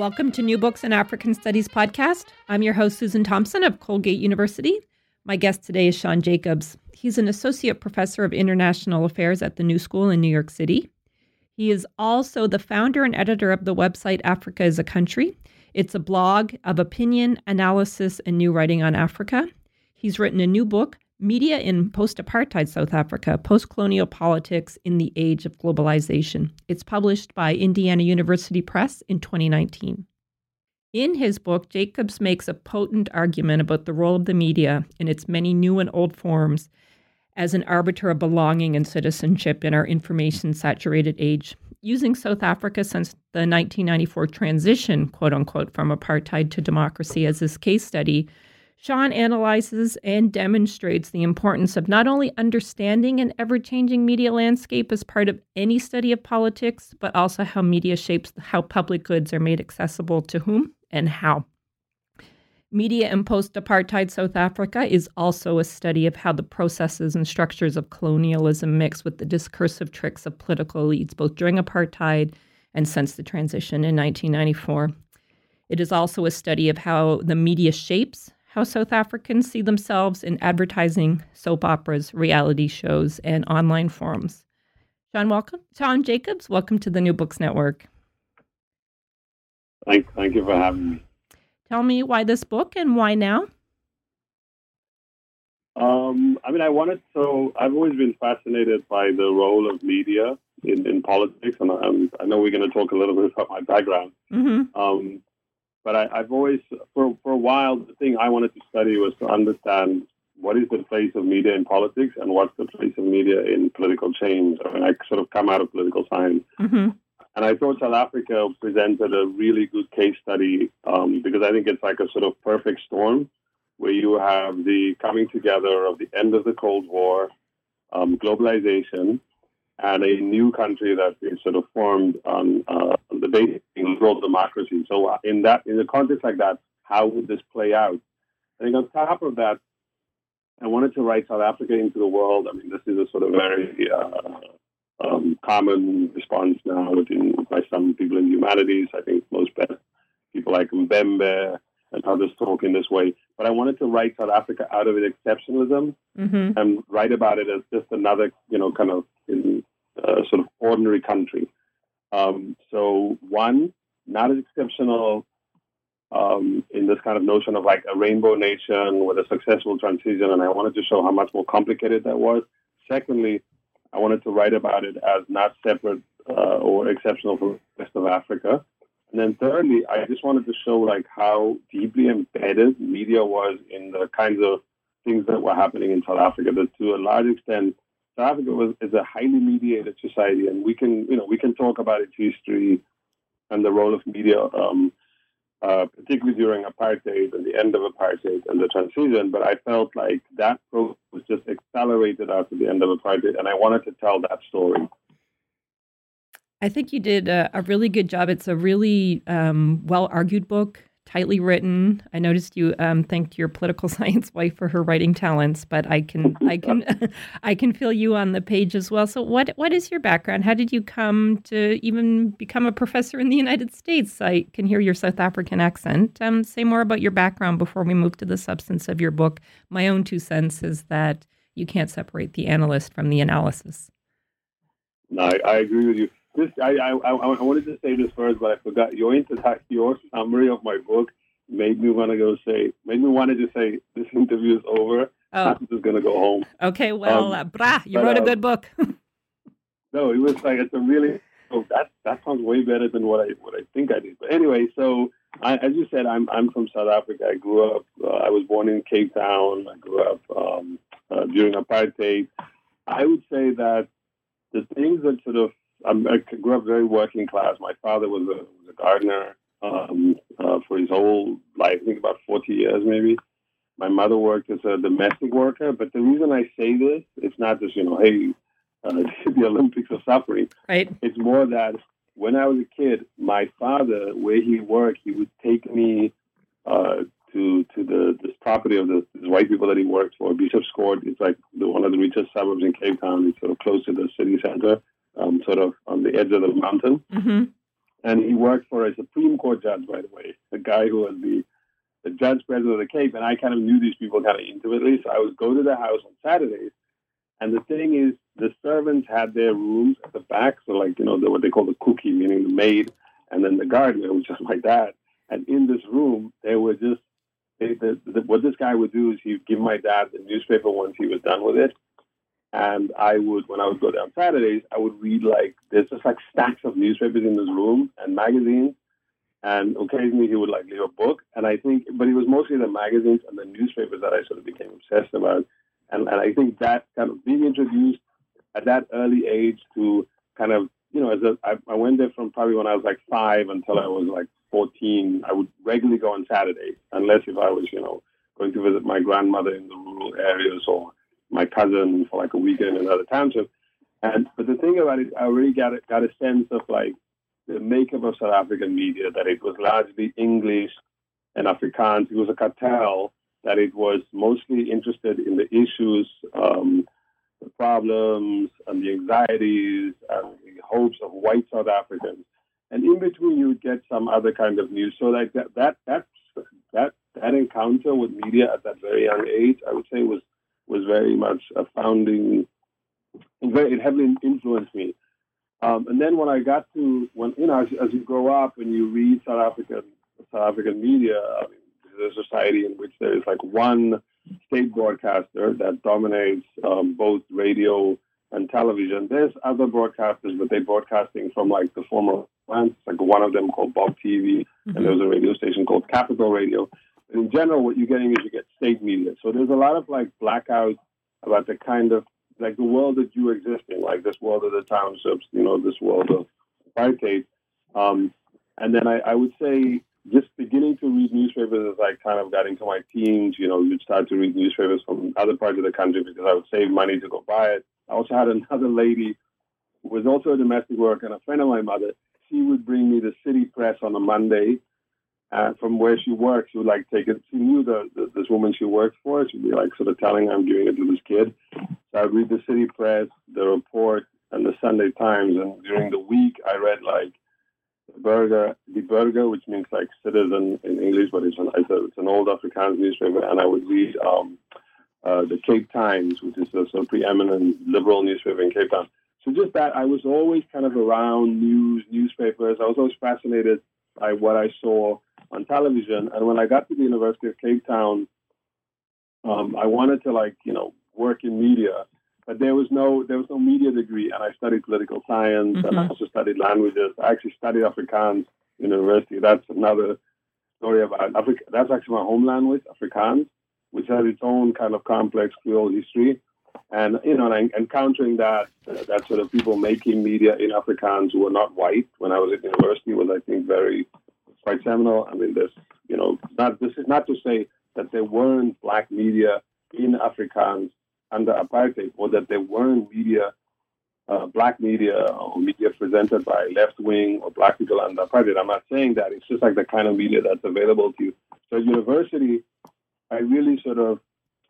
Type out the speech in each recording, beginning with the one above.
Welcome to New Books in African Studies podcast. I'm your host, Susan Thompson of Colgate University. My guest today is Sean Jacobs. He's an associate professor of international affairs at the New School in New York City. He is also the founder and editor of the website Africa is a Country. It's a blog of opinion, analysis, and new writing on Africa. He's written a new book, Media in Post Apartheid South Africa Post Colonial Politics in the Age of Globalization. It's published by Indiana University Press in 2019. In his book, Jacobs makes a potent argument about the role of the media in its many new and old forms as an arbiter of belonging and citizenship in our information saturated age. Using South Africa since the 1994 transition, quote unquote, from apartheid to democracy as his case study, Sean analyzes and demonstrates the importance of not only understanding an ever changing media landscape as part of any study of politics, but also how media shapes how public goods are made accessible to whom and how. Media in post apartheid South Africa is also a study of how the processes and structures of colonialism mix with the discursive tricks of political elites, both during apartheid and since the transition in 1994. It is also a study of how the media shapes how South Africans see themselves in advertising, soap operas, reality shows, and online forums. John, welcome. John Jacobs, welcome to the New Books Network. Thank, thank you for having me. Tell me why this book and why now? Um, I mean, I wanted to. I've always been fascinated by the role of media in, in politics, and I, I know we're going to talk a little bit about my background. Mm-hmm. Um, but I, have always, for, for a while, the thing I wanted to study was to understand what is the place of media in politics and what's the place of media in political change. I mean, I sort of come out of political science. Mm-hmm. And I thought South Africa presented a really good case study um, because I think it's like a sort of perfect storm where you have the coming together of the end of the Cold War, um, globalization, and a new country that is sort of formed on, uh, the of liberal democracy. So in that, in a context like that, how would this play out? I think on top of that, I wanted to write South Africa into the world. I mean, this is a sort of very uh, um, common response now within by some people in humanities. I think most people like Mbembe and others talk in this way. But I wanted to write South Africa out of its exceptionalism mm-hmm. and write about it as just another, you know, kind of in, uh, sort of ordinary country. Um, so one, not as exceptional um, in this kind of notion of like a rainbow nation with a successful transition, and I wanted to show how much more complicated that was. Secondly, I wanted to write about it as not separate uh, or exceptional from the rest of Africa. And then thirdly, I just wanted to show like how deeply embedded media was in the kinds of things that were happening in South Africa. That to a large extent, South Africa was, is a highly mediated society, and we can, you know, we can talk about its history and the role of media, um, uh, particularly during apartheid and the end of apartheid and the transition. But I felt like that was just accelerated after the end of apartheid, and I wanted to tell that story. I think you did a, a really good job. It's a really um, well argued book tightly written. I noticed you um, thanked your political science wife for her writing talents, but I can I can I can feel you on the page as well. So what what is your background? How did you come to even become a professor in the United States? I can hear your South African accent. Um, say more about your background before we move to the substance of your book. My own two cents is that you can't separate the analyst from the analysis. No, I, I agree with you this I, I I wanted to say this first, but I forgot. Your your summary of my book made me want to go say made me want to just say this interview is over. Oh. I'm just gonna go home. Okay, well, um, uh, brah, you but, wrote a uh, good book. no, it was like it's a really oh that that sounds way better than what I what I think I did. But anyway, so I, as you said, I'm I'm from South Africa. I grew up. Uh, I was born in Cape Town. I grew up um, uh, during apartheid. I would say that the things that sort of I'm, i grew up very working class. My father was a, was a gardener um, uh, for his whole life, I think about 40 years maybe. My mother worked as a domestic worker. But the reason I say this, it's not just, you know, hey, uh, the Olympics of suffering. Right. It's more that when I was a kid, my father, where he worked, he would take me uh, to to the this property of the white people that he worked for, Bishop's Court. It's like the, one of the richest suburbs in Cape Town. It's sort of close to the city center um, sort of on the edge of the mountain. Mm-hmm. And he worked for a Supreme Court judge, by the way, a guy who was the, the judge president of the Cape. And I kind of knew these people kind of intimately. So I would go to the house on Saturdays. And the thing is, the servants had their rooms at the back. So, like, you know, the, what they call the cookie, meaning the maid, and then the gardener, which is like that. And in this room, there were just, they, the, the, what this guy would do is he'd give my dad the newspaper once he was done with it. And I would, when I would go down Saturdays, I would read like, there's just like stacks of newspapers in this room and magazines. And occasionally he would like leave a book. And I think, but it was mostly the magazines and the newspapers that I sort of became obsessed about. And, and I think that kind of being introduced at that early age to kind of, you know, as a, I, I went there from probably when I was like five until I was like 14. I would regularly go on Saturdays, unless if I was, you know, going to visit my grandmother in the rural areas or my cousin for like a weekend in another township. And but the thing about it, I really got a, got a sense of like the makeup of South African media that it was largely English and Afrikaans. It was a cartel that it was mostly interested in the issues, um, the problems, and the anxieties and the hopes of white South Africans. And in between, you would get some other kind of news. So like that that that that that encounter with media at that very young age, I would say, was was very much a founding, very, it heavily influenced me. Um, and then when I got to, when you know, as, as, you grow up and you read South African South African media, I mean, there's a society in which there is like one state broadcaster that dominates um, both radio and television. There's other broadcasters, but they're broadcasting from like the former plants, like one of them called Bop TV, mm-hmm. and there's a radio station called Capital Radio in general, what you're getting is you get state media. So there's a lot of like blackouts about the kind of like the world that you exist in, like this world of the townships, you know, this world of apartheid. Um, and then I, I would say just beginning to read newspapers as I kind of got into my teens, you know, you'd start to read newspapers from other parts of the country because I would save money to go buy it. I also had another lady who was also a domestic worker and a friend of my mother. She would bring me the city press on a Monday uh, from where she works, she would like take it. She knew the, the this woman she worked for. She'd be like sort of telling her I'm giving it to this kid. So I read the City Press, the Rapport, and the Sunday Times. And during the week, I read like the Burger, the Burger, which means like citizen in English, but it's an it's an old Afrikaans newspaper. And I would read um, uh, the Cape Times, which is a sort of preeminent liberal newspaper in Cape Town. So just that, I was always kind of around news, newspapers. I was always fascinated by what I saw on television. And when I got to the University of Cape Town, um, I wanted to like you know work in media, but there was no there was no media degree, and I studied political science mm-hmm. and I also studied languages. I actually studied Afrikaans in university. That's another story about Africa. That's actually my home language, Afrikaans, which has its own kind of complex Creole history. And you know, and encountering that uh, that sort of people making media in Afrikaans who were not white when I was at university was, I think, very quite seminal. I mean, this, you know, not this is not to say that there weren't black media in Afrikaans under apartheid, or that there weren't media, uh, black media or media presented by left wing or black people under apartheid. I'm not saying that. It's just like the kind of media that's available to you. So, university, I really sort of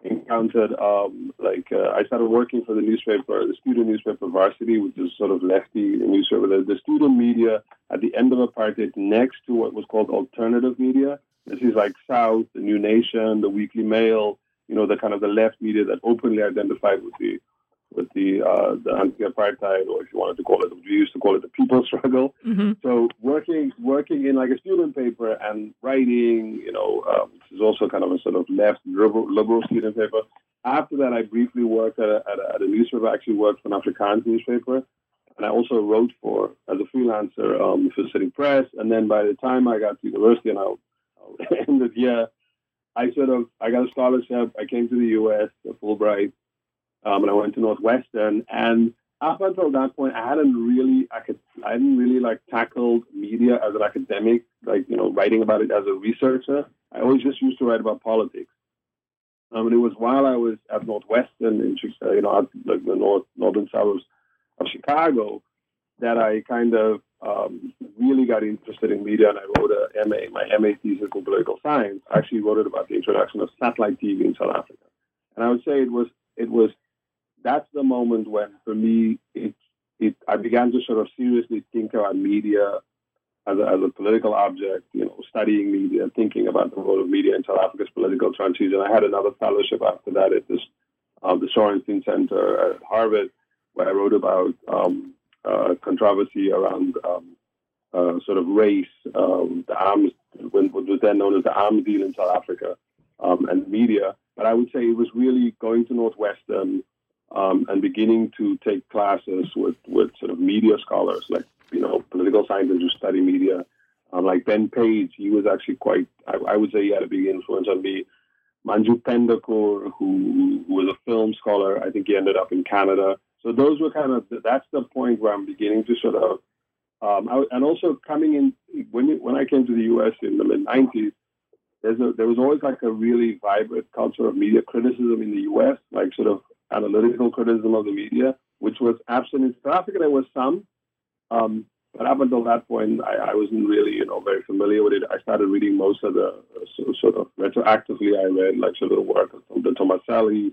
encountered um, like uh, I started working for the newspaper, the student newspaper Varsity, which is sort of lefty newspaper. The, the student media at the end of apartheid, next to what was called alternative media. This is like South, the New Nation, the Weekly Mail. You know, the kind of the left media that openly identified with the with the uh, the anti-apartheid, or if you wanted to call it, we used to call it the people struggle. Mm-hmm. So working working in like a student paper and writing, you know, um, which is also kind of a sort of left liberal, liberal student paper. After that, I briefly worked at a, at a, at a newspaper. I actually worked for an Afrikaans newspaper, and I also wrote for as a freelancer um, for City Press. And then by the time I got to university and I, I ended here, I sort of I got a scholarship. I came to the U.S. A Fulbright um, and I went to Northwestern. And up until that point, I hadn't really, I could, I hadn't really like tackled media as an academic, like you know, writing about it as a researcher. I always just used to write about politics. Um, and it was while I was at Northwestern in, you know, like the north northern suburbs of Chicago, that I kind of um, really got interested in media, and I wrote a MA, my MA thesis in political science. I actually wrote it about the introduction of satellite TV in South Africa, and I would say it was it was that's the moment when, for me, it, it I began to sort of seriously think about media as a, as a political object, you know, studying media, thinking about the role of media in South Africa's political transition. I had another fellowship after that at this uh, the Shorenstein Center at Harvard, where I wrote about um, uh, controversy around um, uh, sort of race, um, the arms, what was then known as the arms deal in South Africa, um, and media. But I would say it was really going to Northwestern um, and beginning to take classes with, with sort of media scholars, like, you know, political scientists who study media. Um, like Ben Page, he was actually quite, I, I, would say he had a big influence on me. Manju Pendakur, who, who was a film scholar, I think he ended up in Canada. So those were kind of, that's the point where I'm beginning to sort of, um, I, and also coming in, when, when I came to the US in the mid 90s, there's a, there was always like a really vibrant culture of media criticism in the US, like sort of analytical criticism of the media, which was absent in South Africa. There was some, um, but up until that point, I, I, wasn't really, you know, very familiar with it. I started reading most of the so, sort of retroactively. I read like sort of the work of the Tomaselli,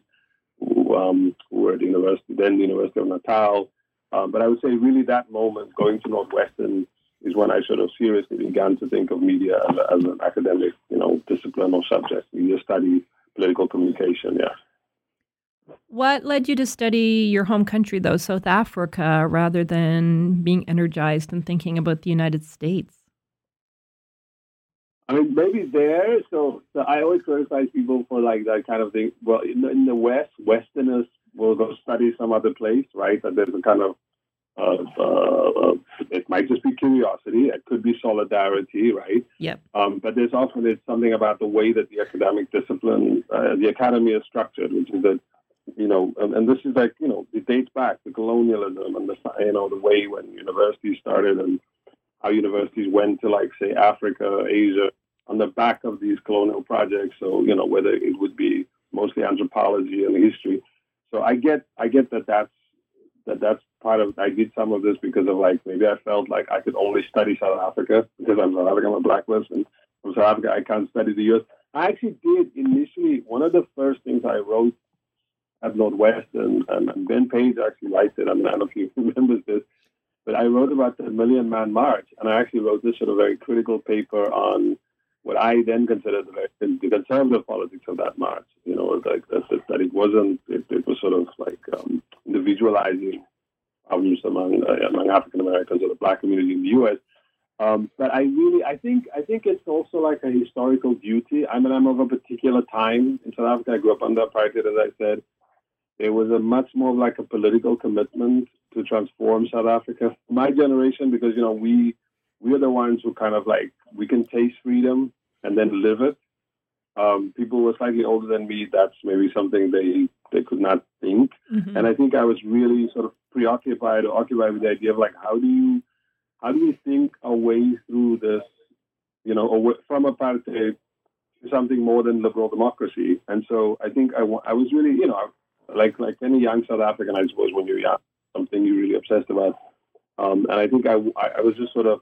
who, um, who were at the university, then the University of Natal. Um, but I would say really that moment going to Northwestern is when I sort of seriously began to think of media as, as an academic, you know, discipline or subject. Media study, political communication, yeah. What led you to study your home country, though, South Africa, rather than being energized and thinking about the United States? I mean, maybe there. So, so I always criticize people for like that kind of thing. Well, in the, in the West, Westerners will go study some other place, right? And there's a kind of uh, uh, it might just be curiosity. It could be solidarity, right? Yep. Um, but there's often it's something about the way that the academic discipline, uh, the academy is structured, which is that you know, and, and, this is like, you know, it dates back to colonialism and the, you know, the way when universities started and how universities went to like, say, Africa, Asia, on the back of these colonial projects. So, you know, whether it would be mostly anthropology and history. So I get, I get that that's, that that's part of, I did some of this because of like, maybe I felt like I could only study South Africa because I'm South African, I'm a black person. From South Africa, I can't study the US. I actually did initially, one of the first things I wrote at Northwestern, and, and Ben Page actually writes it. I mean, I don't know if you remember this, but I wrote about the Million Man March, and I actually wrote this sort of very critical paper on what I then considered the, the conservative politics of that march. You know, like that, that it wasn't, it, it, was sort of like um, individualizing problems among uh, among African Americans or the black community in the U.S. Um, but I really, I think, I think it's also like a historical duty. I mean, I'm of a particular time in South Africa. I grew up under apartheid, as I said. There was a much more like a political commitment to transform South Africa. My generation, because you know we we are the ones who kind of like we can taste freedom and then live it. Um, people who are slightly older than me, that's maybe something they they could not think. Mm-hmm. And I think I was really sort of preoccupied or occupied with the idea of like how do you how do we think a way through this, you know, from apartheid to something more than liberal democracy? And so I think I, I was really, you know, like like any young South African, I suppose when you're young, something you're really obsessed about. Um, and I think I, I was just sort of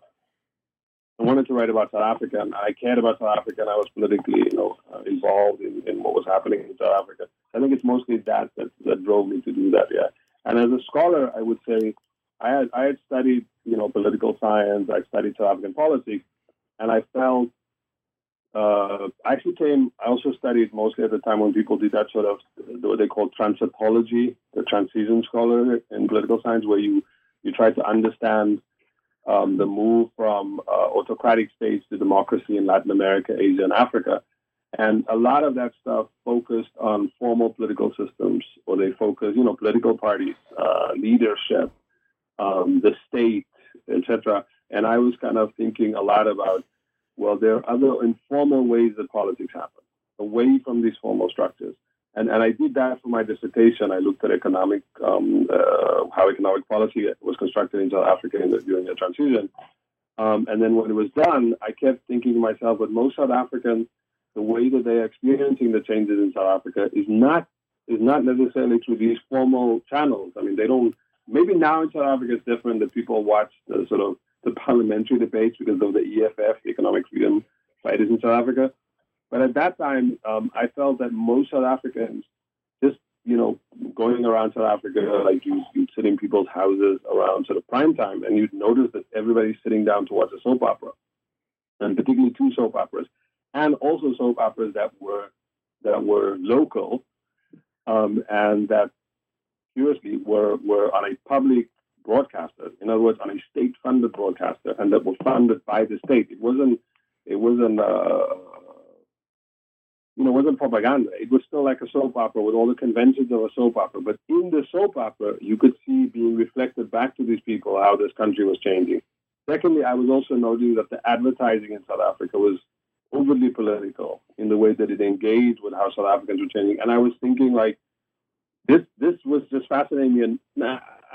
I wanted to write about South Africa, and I cared about South Africa, and I was politically, you know, uh, involved in, in what was happening in South Africa. I think it's mostly that, that that drove me to do that. Yeah, and as a scholar, I would say I had I had studied, you know, political science. I studied South African politics, and I felt uh, I actually came, I also studied mostly at the time when people did that sort of what they call transitology, the transition scholar in political science, where you, you try to understand um, the move from uh, autocratic states to democracy in Latin America, Asia, and Africa. And a lot of that stuff focused on formal political systems, or they focus, you know, political parties, uh, leadership, um, the state, etc. And I was kind of thinking a lot about well, there are other informal ways that politics happen, away from these formal structures. And, and I did that for my dissertation. I looked at economic, um, uh, how economic policy was constructed in South Africa the, during the transition. Um, and then when it was done, I kept thinking to myself, but most South Africans, the way that they're experiencing the changes in South Africa is not is not necessarily through these formal channels. I mean, they don't. Maybe now in South Africa it's different that people watch the sort of the parliamentary debates because of the EFF, Economic Freedom Fighters in South Africa. But at that time, um, I felt that most South Africans just you know, going around South Africa, like you, you'd sit in people's houses around sort of prime time, and you'd notice that everybody's sitting down to watch a soap opera, and particularly two soap operas, and also soap operas that were that were local, um, and that curiously were were on a public broadcaster. In other words, on a state-funded broadcaster, and that was funded by the state. It wasn't it wasn't uh, you know, wasn't propaganda. It was still like a soap opera with all the conventions of a soap opera. But in the soap opera, you could see being reflected back to these people how this country was changing. Secondly, I was also noting that the advertising in South Africa was overly political in the way that it engaged with how South Africans were changing. And I was thinking, like, this this was just fascinating me. And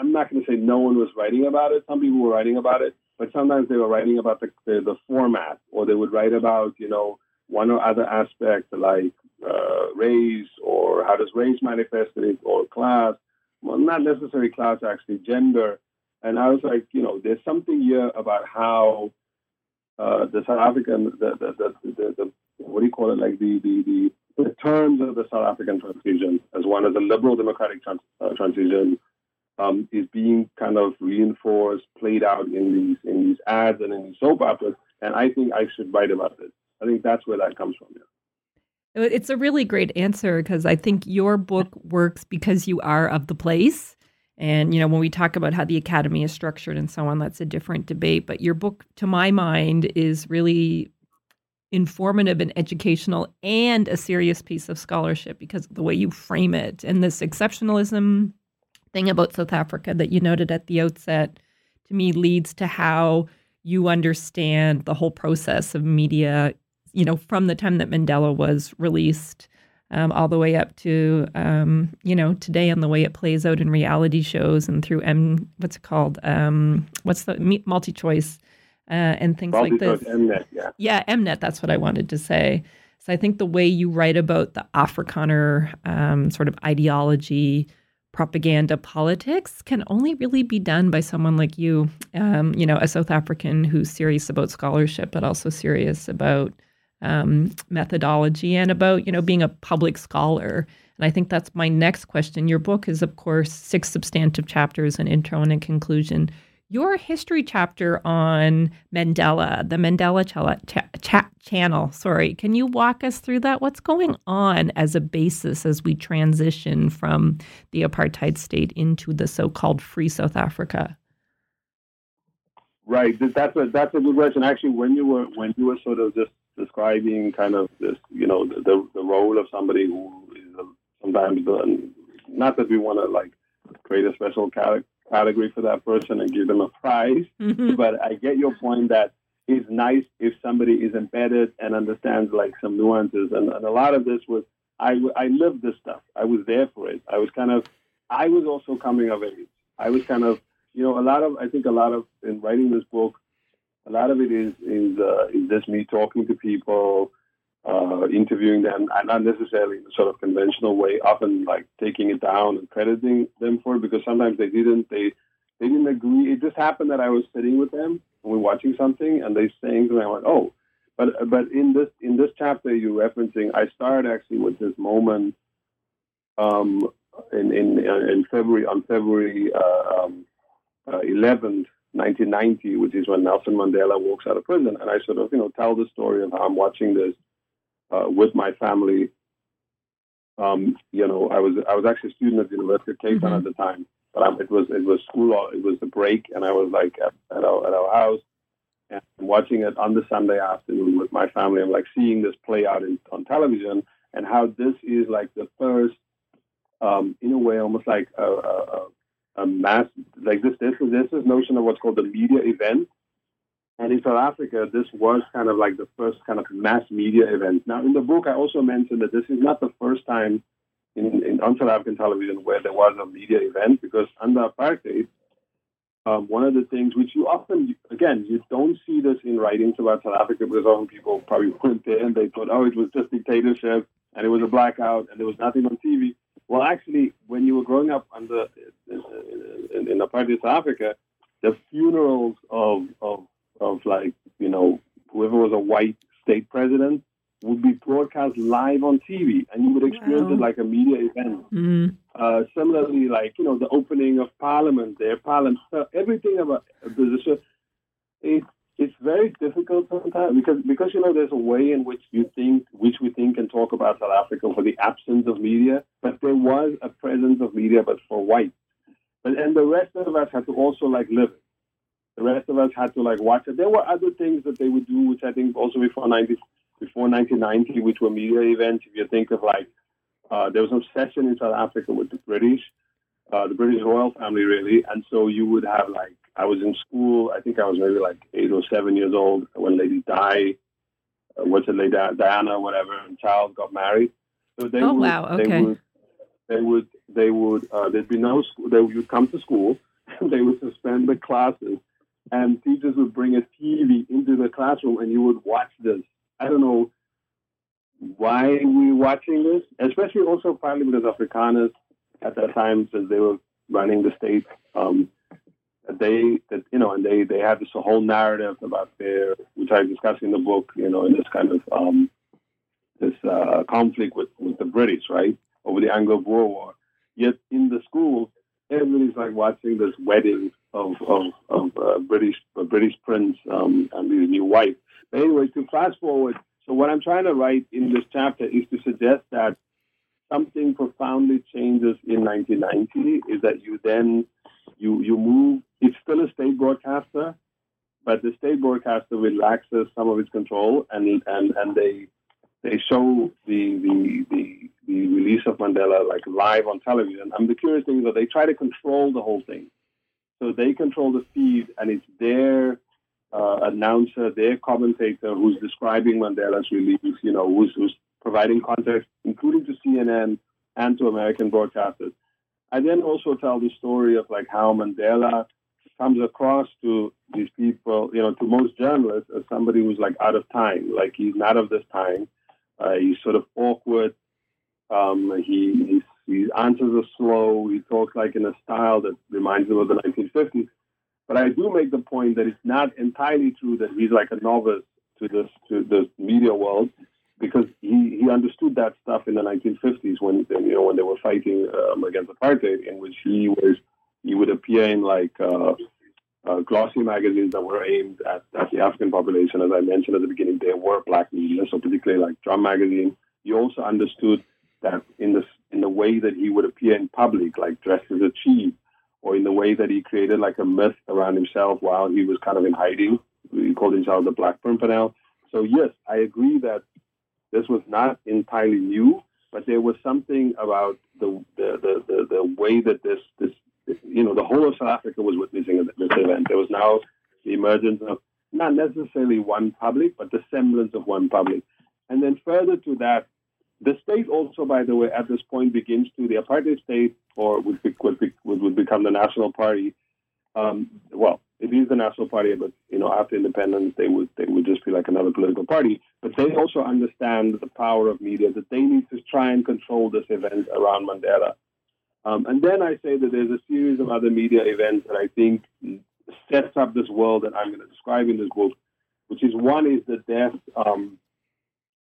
I'm not going to say no one was writing about it. Some people were writing about it, but sometimes they were writing about the, the, the format, or they would write about, you know, one or other aspect like uh, race or how does race manifest it or class. Well, not necessarily class, actually, gender. And I was like, you know, there's something here about how uh, the South African, the, the, the, the, what do you call it, like the, the, the, the terms of the South African transition, as one as a liberal democratic trans, uh, transition, um, is being kind of reinforced, played out in these in these ads and in these soap operas. And I think I should write about this. I think that's where that comes from. Yeah. It's a really great answer because I think your book works because you are of the place. And, you know, when we talk about how the academy is structured and so on, that's a different debate. But your book, to my mind, is really informative and educational and a serious piece of scholarship because of the way you frame it. And this exceptionalism thing about South Africa that you noted at the outset, to me, leads to how you understand the whole process of media you know, from the time that Mandela was released um, all the way up to, um, you know, today and the way it plays out in reality shows and through M, what's it called? Um, what's the multi choice uh, and things like this? Mnet, yeah. Yeah, Mnet, that's what I wanted to say. So I think the way you write about the Afrikaner um, sort of ideology, propaganda politics can only really be done by someone like you, um, you know, a South African who's serious about scholarship, but also serious about um, methodology and about you know being a public scholar. And I think that's my next question. Your book is, of course, six substantive chapters, an intro and a conclusion. Your history chapter on Mandela, the Mandela ch- ch- channel, sorry, can you walk us through that? What's going on as a basis as we transition from the apartheid state into the so called free South Africa? Right. That's a that's a good question. Actually, when you were when you were sort of just describing kind of this, you know, the the role of somebody who is sometimes the, not that we want to like create a special category for that person and give them a prize, mm-hmm. but I get your point that it's nice if somebody is embedded and understands like some nuances, and, and a lot of this was I I lived this stuff. I was there for it. I was kind of I was also coming of age. I was kind of you know a lot of I think a lot of in writing this book a lot of it is is, uh, is just me talking to people, uh, interviewing them, and not necessarily in a sort of conventional way. Often like taking it down and crediting them for it because sometimes they didn't they they didn't agree. It just happened that I was sitting with them and we're watching something, and they saying me, I went, oh. But, but in this in this chapter you're referencing, I started actually with this moment um, in in in February on February uh, um, uh, 11th 1990, which is when Nelson Mandela walks out of prison. And I sort of, you know, tell the story of how I'm watching this uh, with my family. Um, you know, I was I was actually a student at the University of Cape Town mm-hmm. at the time, but um, it was it was school it was the break, and I was like at, at, our, at our house and watching it on the Sunday afternoon with my family. I'm like seeing this play out in, on television, and how this is like the first, um, in a way, almost like a, a, a mass like this. This is this notion of what's called the media event. And in South Africa, this was kind of like the first kind of mass media event. Now, in the book, I also mentioned that this is not the first time in, in on South African television where there was a media event, because under apartheid, um, one of the things which you often, again, you don't see this in writings about South Africa because often people probably weren't there and they thought, oh, it was just dictatorship and it was a blackout and there was nothing on TV. Well, actually, when you were growing up under in, in, in apartheid South Africa, the funerals of, of of like you know whoever was a white state president would be broadcast live on TV, and you would experience wow. it like a media event. Mm. Uh, similarly, like you know, the opening of Parliament, their Parliament, so everything about the it, it's very difficult sometimes because because you know there's a way in which you think, which we think and talk about South Africa for the absence of media, but there was a presence of media, but for white, but and the rest of us had to also like live. The rest of us had to like watch it. There were other things that they would do, which I think also before 90, before 1990, which were media events. If you think of like, uh, there was an obsession in South Africa with the British, uh, the British royal family, really. And so you would have like, I was in school. I think I was maybe like eight or seven years old when Lady Di, uh, what's it, Lady Diana, whatever, and Charles got married. So they oh would, wow, okay. They would, they would, they would, uh, there'd be no school. They would come to school. they would suspend the classes and teachers would bring a TV into the classroom and you would watch this. I don't know why we watching this, especially also partly because Afrikaners at that time, since they were running the state, um, they that you know, and they they had this whole narrative about their, which I discuss in the book, you know, in this kind of um, this uh, conflict with with the British, right, over the Anglo-Boer War. Yet in the schools, everybody's like watching this wedding of of, of uh, British uh, British prince um, and his new wife. But anyway, to fast forward, so what I'm trying to write in this chapter is to suggest that something profoundly changes in 1990. Is that you then you you move? It's still a state broadcaster, but the state broadcaster relaxes some of its control, and and and they they show the the the, the release of Mandela like live on television. And the curious thing is that they try to control the whole thing. So they control the feed, and it's their uh, announcer, their commentator who's describing Mandela's release, you know, who's, who's providing context, including to CNN and to American broadcasters. I then also tell the story of like how Mandela comes across to these people, you know, to most journalists as somebody who's like out of time, like he's not of this time. Uh, he's sort of awkward. Um, he, his answers are slow. He talks like in a style that reminds him of the 1950s. But I do make the point that it's not entirely true that he's like a novice to this to the media world, because he, he understood that stuff in the 1950s when you know when they were fighting um, against apartheid, in which he was he would appear in like uh, uh, glossy magazines that were aimed at, at the African population. As I mentioned at the beginning, there were black media, so particularly like Drum magazine. He also understood that in the in the way that he would appear in public, like dressed as a chief, or in the way that he created like a myth around himself while he was kind of in hiding. He called himself the Black Pimpernel. So yes, I agree that this was not entirely new, but there was something about the the the, the, the way that this this you know the whole of South Africa was witnessing this event. There was now the emergence of not necessarily one public, but the semblance of one public. And then further to that, the state also, by the way, at this point begins to the apartheid state, or would, would, would become the national party. Um, well, it is the national party, but you know, after independence, they would they would just be like another political party. But they also understand the power of media that they need to try and control this event around Mandela. Um, and then I say that there's a series of other media events that I think sets up this world that I'm going to describe in this book, which is one is the death um,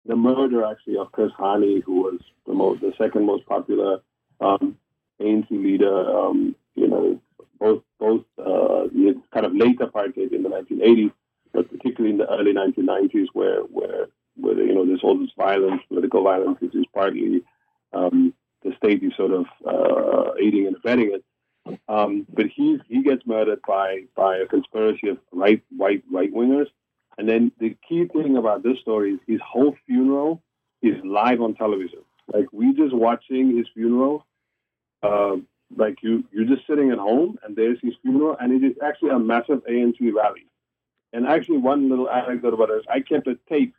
the murder actually of Chris Hani, who was the most, the second most popular um, ANC leader. Um, you know, both both uh, kind of late apartheid in the 1980s, but particularly in the early 1990s, where where where you know there's all this violence, political violence, which is partly um, the state is sort of uh, aiding and abetting it. Um, but he he gets murdered by by a conspiracy of right white right wingers and then the key thing about this story is his whole funeral is live on television. Like we just watching his funeral. Uh, like you, you're just sitting at home and there's his funeral, and it is actually a massive ANC rally. And actually, one little anecdote about it is I kept a tape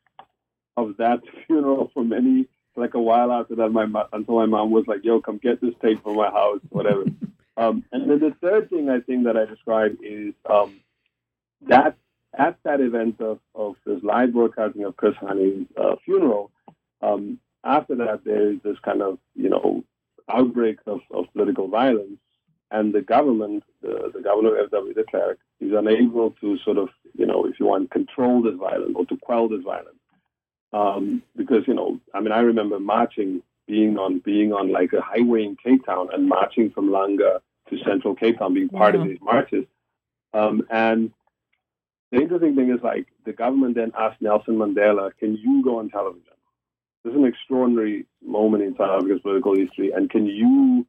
of that funeral for many, like a while after that. My until my mom was like, "Yo, come get this tape from my house, whatever." um, and then the third thing I think that I described is um, that at that event of, of this live broadcasting of Chris Hani's uh, funeral, um, after that, there is this kind of, you know, outbreak of, of political violence. And the government, the, the governor F.W. de Klerk, is unable to sort of, you know, if you want, control this violence or to quell this violence. um, because you know, I mean, I remember marching, being on being on like a highway in Cape Town and marching from Langa to Central Cape Town, being part of these marches. Um, and the interesting thing is, like, the government then asked Nelson Mandela, "Can you go on television?" This is an extraordinary moment in South Africa's political history, and can you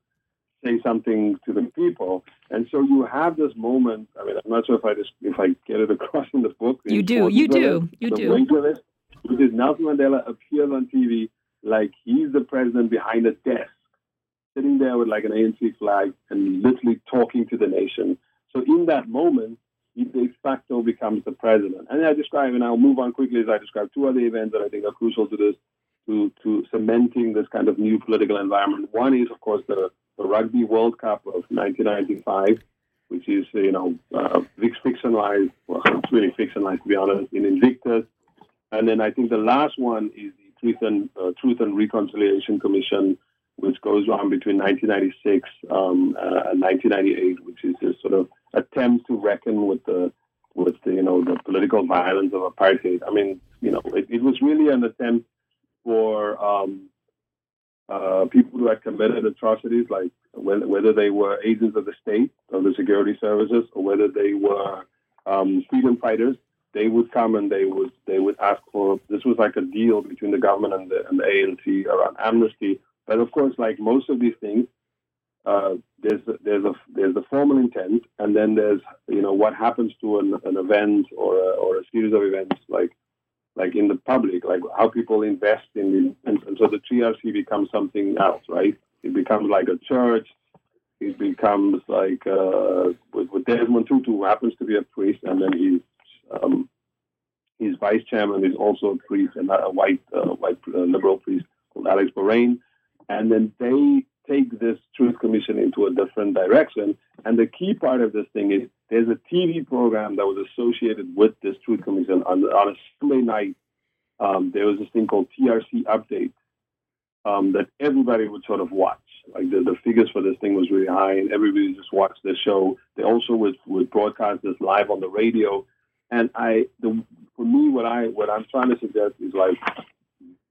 say something to the people? And so you have this moment. I mean, I'm not sure if I just if I get it across in the book. You do, you do, you do. Which is Nelson Mandela appears on TV like he's the president behind a desk, sitting there with like an ANC flag and literally talking to the nation. So in that moment, de facto becomes the president. And I describe, and I'll move on quickly as I describe two other events that I think are crucial to this, to, to cementing this kind of new political environment. One is, of course, the, the Rugby World Cup of 1995, which is, you know, uh, fictionalized, well, it's really fictionalized, to be honest, in Invictus. And then I think the last one is the Truth and, uh, Truth and Reconciliation Commission, which goes on between 1996 um, uh, and 1998, which is this sort of attempt to reckon with the with the, you know the political violence of apartheid. I mean, you know, it, it was really an attempt for um, uh, people who had committed atrocities, like whether, whether they were agents of the state, of the security services, or whether they were um, freedom fighters. They would come and they would they would ask for this was like a deal between the government and the, and the ANC around amnesty. But of course, like most of these things, uh, there's there's a there's a formal intent, and then there's you know what happens to an, an event or a, or a series of events like like in the public, like how people invest in the and, and so the TRC becomes something else, right? It becomes like a church. It becomes like uh, with, with Desmond Tutu, who happens to be a priest, and then he's um, his vice chairman is also a priest, and a white uh, white uh, liberal priest called Alex Boraine, and then they take this Truth Commission into a different direction. And the key part of this thing is there's a TV program that was associated with this Truth Commission on, on a Sunday night. Um, there was this thing called TRC Update um, that everybody would sort of watch. Like the, the figures for this thing was really high, and everybody just watched the show. They also would, would broadcast this live on the radio. And I, the, for me, what I what I'm trying to suggest is like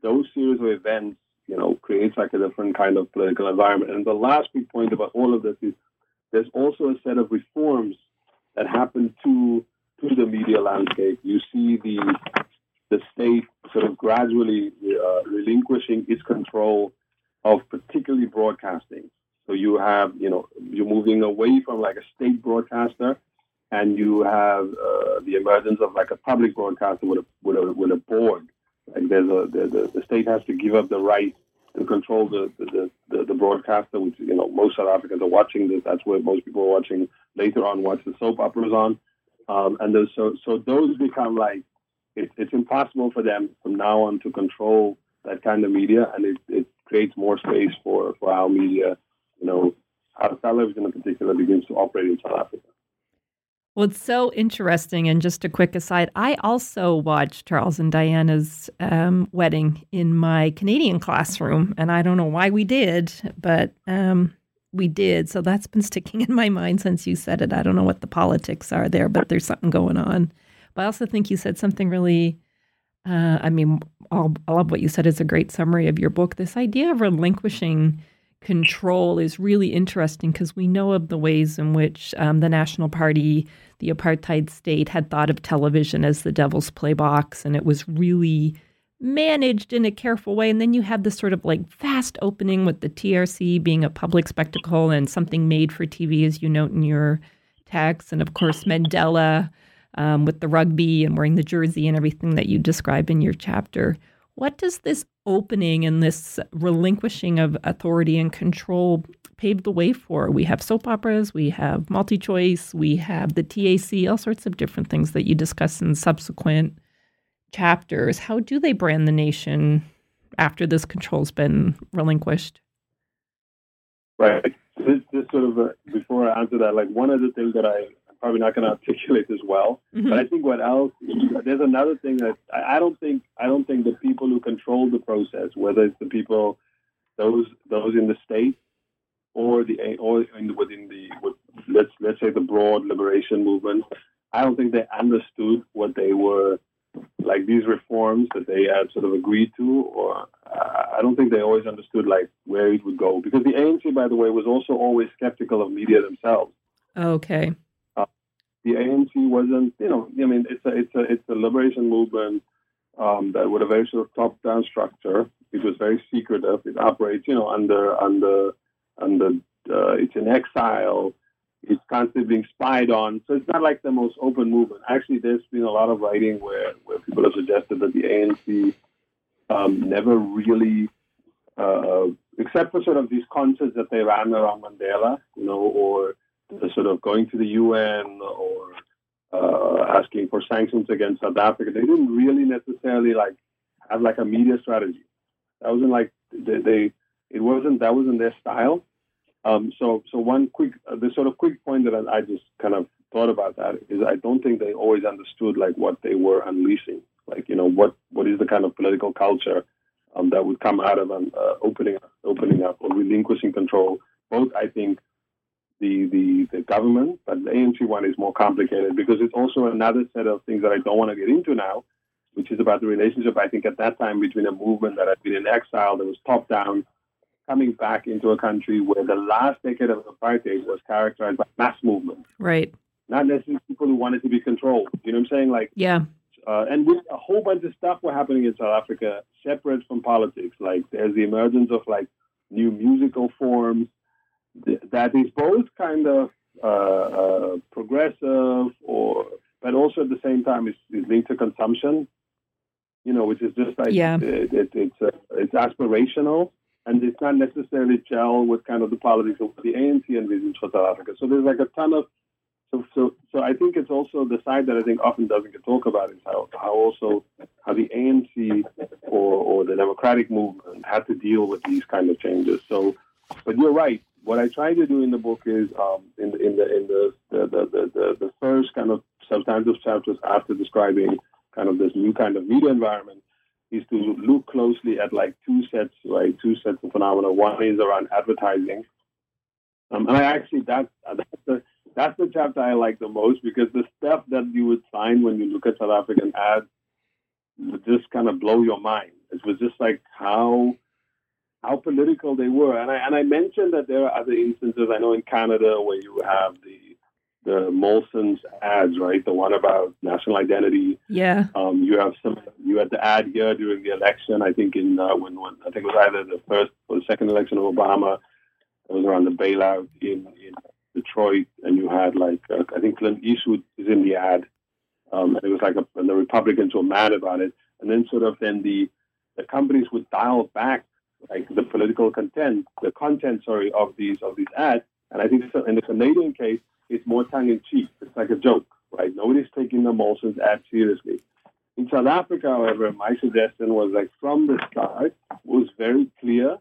those series of events you know, creates like a different kind of political environment. And the last big point about all of this is there's also a set of reforms that happen to to the media landscape. You see the the state sort of gradually uh, relinquishing its control of particularly broadcasting. So you have, you know, you're moving away from like a state broadcaster, and you have uh, the emergence of like a public broadcaster with a with a, with a board like there's a the, the state has to give up the right to control the the, the, the broadcaster, which you know most South Africans are watching this. That's where most people are watching later on watch the soap operas on, um, and those, so so those become like it, it's impossible for them from now on to control that kind of media, and it, it creates more space for for our media, you know, how television in particular begins to operate in South Africa. Well, it's so interesting. And just a quick aside, I also watched Charles and Diana's um, wedding in my Canadian classroom. And I don't know why we did, but um, we did. So that's been sticking in my mind since you said it. I don't know what the politics are there, but there's something going on. But I also think you said something really, uh, I mean, all, all of what you said is a great summary of your book. This idea of relinquishing control is really interesting because we know of the ways in which um, the National Party the apartheid state had thought of television as the devil's playbox, and it was really managed in a careful way. And then you have this sort of like fast opening with the TRC being a public spectacle and something made for TV, as you note in your text. And of course, Mandela um, with the rugby and wearing the jersey and everything that you describe in your chapter. What does this opening and this relinquishing of authority and control pave the way for. We have soap operas, we have multi choice, we have the TAC, all sorts of different things that you discuss in subsequent chapters. How do they brand the nation after this control's been relinquished? Right. This, sort of, uh, before I answer that, like one of the things that I, probably not going to articulate as well, mm-hmm. but I think what else, there's another thing that I, don't think, I don't think the people who control the process, whether it's the people, those, those in the state or the or in, within the let's let's say the broad liberation movement, I don't think they understood what they were like these reforms that they had sort of agreed to, or uh, I don't think they always understood like where it would go. Because the ANC, by the way, was also always skeptical of media themselves. Okay. The ANC wasn't, you know, I mean, it's a it's a it's a liberation movement um, that with a very sort of top-down structure. It was very secretive. It operates, you know, under under under. Uh, it's in exile it's constantly being spied on. So it's not like the most open movement. Actually, there's been a lot of writing where, where people have suggested that the ANC um, never really, uh, except for sort of these concerts that they ran around Mandela, you know, or sort of going to the UN or uh, asking for sanctions against South Africa, they didn't really necessarily like have like a media strategy. That wasn't like they, they it wasn't that wasn't their style. Um, so, so one quick, uh, the sort of quick point that I, I, just kind of thought about that is I don't think they always understood like what they were unleashing, like you know what what is the kind of political culture um, that would come out of an uh, opening up, opening up or relinquishing control. Both, I think, the the the government, but the ANC one is more complicated because it's also another set of things that I don't want to get into now, which is about the relationship I think at that time between a movement that had been in exile that was top down coming back into a country where the last decade of apartheid was characterized by mass movement. Right. Not necessarily people who wanted to be controlled. You know what I'm saying? Like, yeah. Uh, and with a whole bunch of stuff were happening in South Africa separate from politics. Like, there's the emergence of like new musical forms that is both kind of uh, uh, progressive or, but also at the same time is, is linked to consumption. You know, which is just like yeah. it, it, it's uh, it's aspirational and it's not necessarily gel with kind of the politics of the ANC envisions for South Africa. So there's like a ton of so so so I think it's also the side that I think often doesn't get talked about is how how also how the ANC or or the democratic movement had to deal with these kind of changes. So, but you're right. What I try to do in the book is um, in the in the the the, the the the first kind of substantive chapters after describing kind of this new kind of media environment is to look closely at like two sets, right? Two sets of phenomena. One is around advertising, um, and I actually that that's the that's the chapter I like the most because the stuff that you would find when you look at South African ads would just kind of blow your mind. It was just like how how political they were, and I and I mentioned that there are other instances. I know in Canada where you have the the Molson's ads, right? The one about national identity. Yeah. Um, you have some. You had the ad here during the election. I think in uh, when, when I think it was either the first or the second election of Obama. It was around the bailout in, in Detroit, and you had like uh, I think Clint Eastwood is in the ad, um, and it was like a, and the Republicans were mad about it, and then sort of then the the companies would dial back like the political content, the content, sorry, of these of these ads, and I think in the Canadian case it's more tongue in cheek. It's like a joke, right? Nobody's taking the Molson's ad seriously. In South Africa, however, my suggestion was like from the start was very clear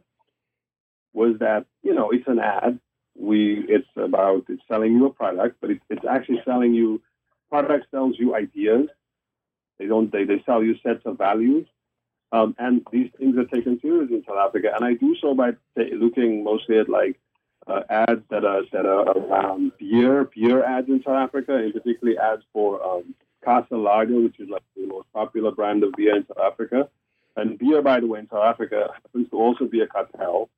was that you know it's an ad. We it's about it's selling you a product, but it, it's actually selling you product sells you ideas. They don't they, they sell you sets of values. Um, and these things are taken seriously in South Africa. And I do so by t- looking mostly at like uh, ads that are that are around beer, beer ads in South Africa, and particularly ads for um, Castle Lager, which is like the most popular brand of beer in South Africa. And beer, by the way, in South Africa happens to also be a cartel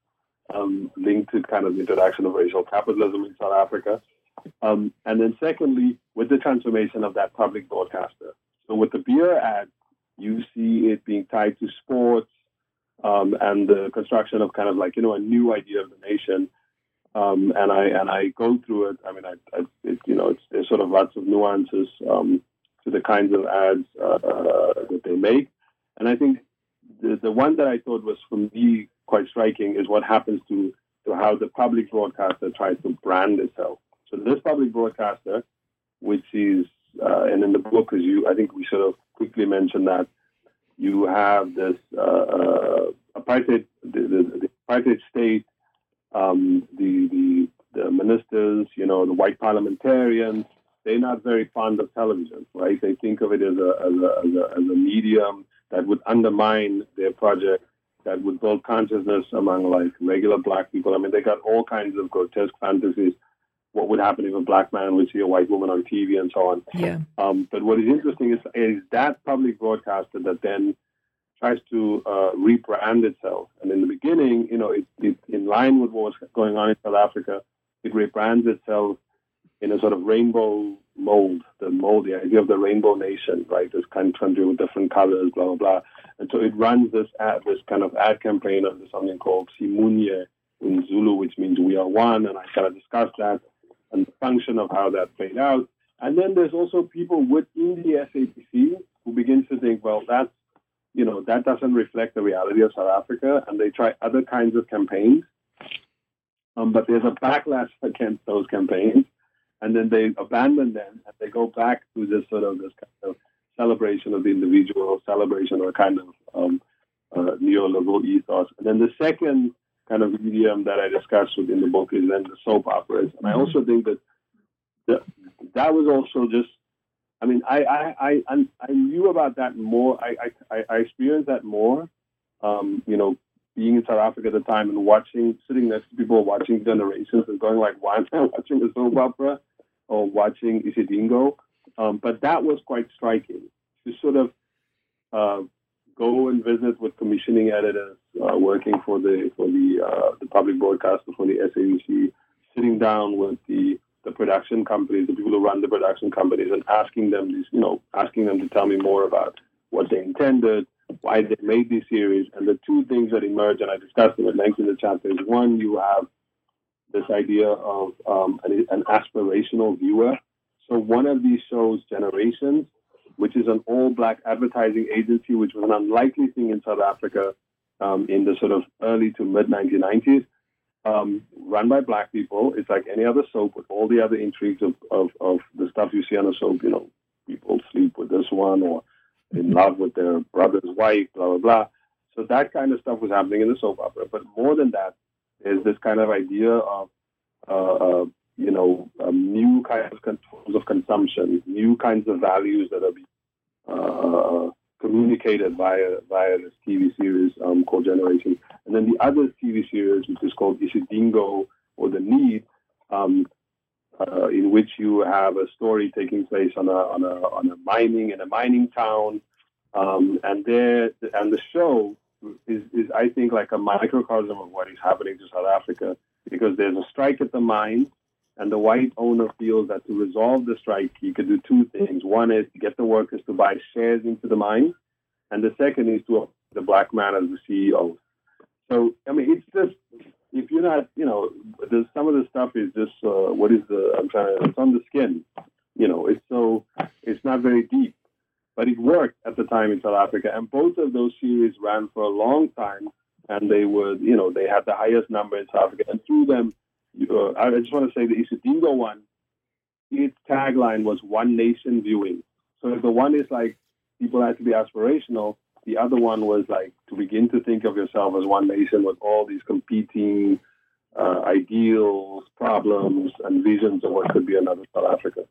um, linked to kind of the introduction of racial capitalism in South Africa. Um, and then secondly, with the transformation of that public broadcaster. So with the beer ad, you see it being tied to sports um, and the construction of kind of like, you know, a new idea of the nation um, and I and I go through it. I mean, I, I it, you know, it's, there's sort of lots of nuances um, to the kinds of ads uh, that they make, and I think the the one that I thought was for me quite striking is what happens to to how the public broadcaster tries to brand itself. So this public broadcaster, which is uh, and in the book, as you I think we sort of quickly mentioned that you have this uh, uh apartheid the, the, the apartheid state um, the, the, the ministers, you know, the white parliamentarians, they're not very fond of television, right? They think of it as a, as a, as a, as a medium that would undermine their project, that would build consciousness among like regular black people. I mean, they got all kinds of grotesque fantasies what would happen if a black man would see a white woman on TV and so on. Yeah. Um, but what is interesting is, is that public broadcaster that then tries to uh, rebrand itself. And in the beginning, you know, it, it, in line with what was going on in South Africa, it rebrands itself in a sort of rainbow mold, the mold, the idea of the rainbow nation, right? This kind of country with different colors, blah, blah, blah. And so it runs this ad, this kind of ad campaign under something called Simunye in Zulu, which means we are one. And I kind of discussed that and the function of how that played out. And then there's also people within the SABC who begins to think, well, that's, you know, that doesn't reflect the reality of South Africa. And they try other kinds of campaigns. Um, but there's a backlash against those campaigns. And then they abandon them and they go back to this sort of this kind of celebration of the individual, celebration of a kind of um, uh, neoliberal ethos. And then the second kind of medium that I discussed within the book is then the soap operas. And I mm-hmm. also think that the, that was also just, I mean, I, I, I, I knew about that more. I, I, I experienced that more, um, you know, being in South Africa at the time and watching, sitting next to people watching Generations and going like, why am I watching a soap opera or watching Isidingo? Um, but that was quite striking to sort of uh, go and visit with commissioning editors uh, working for the for the uh, the public broadcaster for the SABC, sitting down with the the production companies, the people who run the production companies, and asking them these, you know, asking them to tell me more about what they intended, why they made these series, and the two things that emerge, and I discussed them at length in the chapter, is one, you have this idea of um, an, an aspirational viewer. So one of these shows, Generations, which is an all black advertising agency, which was an unlikely thing in South Africa um, in the sort of early to mid 1990s. Um, run by black people. It's like any other soap with all the other intrigues of, of, of the stuff you see on a soap. You know, people sleep with this one or in love with their brother's wife, blah, blah, blah. So that kind of stuff was happening in the soap opera. But more than that, is this kind of idea of uh, uh, you know, um, new kinds of controls of consumption, new kinds of values that are being uh, communicated via via this TV series um, called Generation. And then the other TV series, which is called Isidingo or The Need, um, uh, in which you have a story taking place on a on a on a mining in a mining town, um, and there and the show is is I think like a microcosm of what is happening to South Africa because there's a strike at the mine, and the white owner feels that to resolve the strike, he could do two things. One is to get the workers to buy shares into the mine, and the second is to the black man as the CEO. So I mean, it's just if you're not, you know, some of the stuff is just uh, what is the I'm trying to it's on the skin. You know, it's so it's not very deep, but it worked at the time in South Africa, and both of those series ran for a long time, and they would, you know, they had the highest number in South Africa, and through them uh, I just want to say the Isidingo one, its tagline was One Nation Viewing. So if the one is like people had to be aspirational, the other one was like to begin to think of yourself as one nation with all these competing uh, ideals, problems, and visions of what could be another South Africa.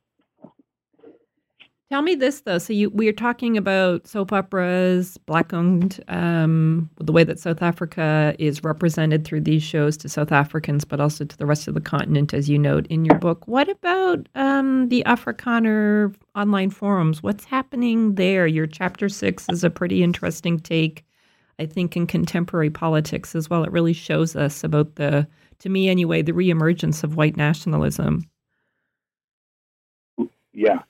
Tell me this though. So you we are talking about soap operas, black-owned, um, the way that South Africa is represented through these shows to South Africans, but also to the rest of the continent, as you note in your book. What about um, the Afrikaner online forums? What's happening there? Your chapter six is a pretty interesting take, I think, in contemporary politics as well. It really shows us about the, to me anyway, the reemergence of white nationalism. Yeah,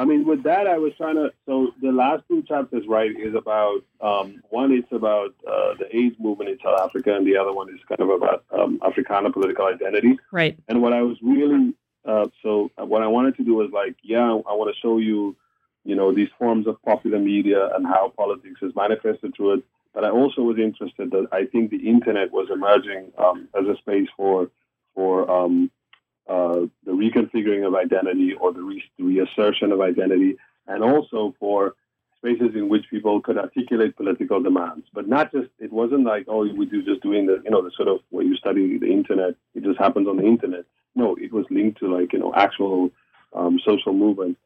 I mean, with that, I was trying to. So the last two chapters, right, is about um, one. It's about uh, the AIDS movement in South Africa, and the other one is kind of about um, Afrikaner political identity. Right. And what I was really uh, so what I wanted to do was like, yeah, I want to show you, you know, these forms of popular media and how politics is manifested through it. But I also was interested that I think the internet was emerging um, as a space for for um, uh, the reconfiguring of identity or the, re- the reassertion of identity, and also for spaces in which people could articulate political demands. But not just, it wasn't like, oh, we do just doing the, you know, the sort of where you study the internet, it just happens on the internet. No, it was linked to like, you know, actual um, social movement.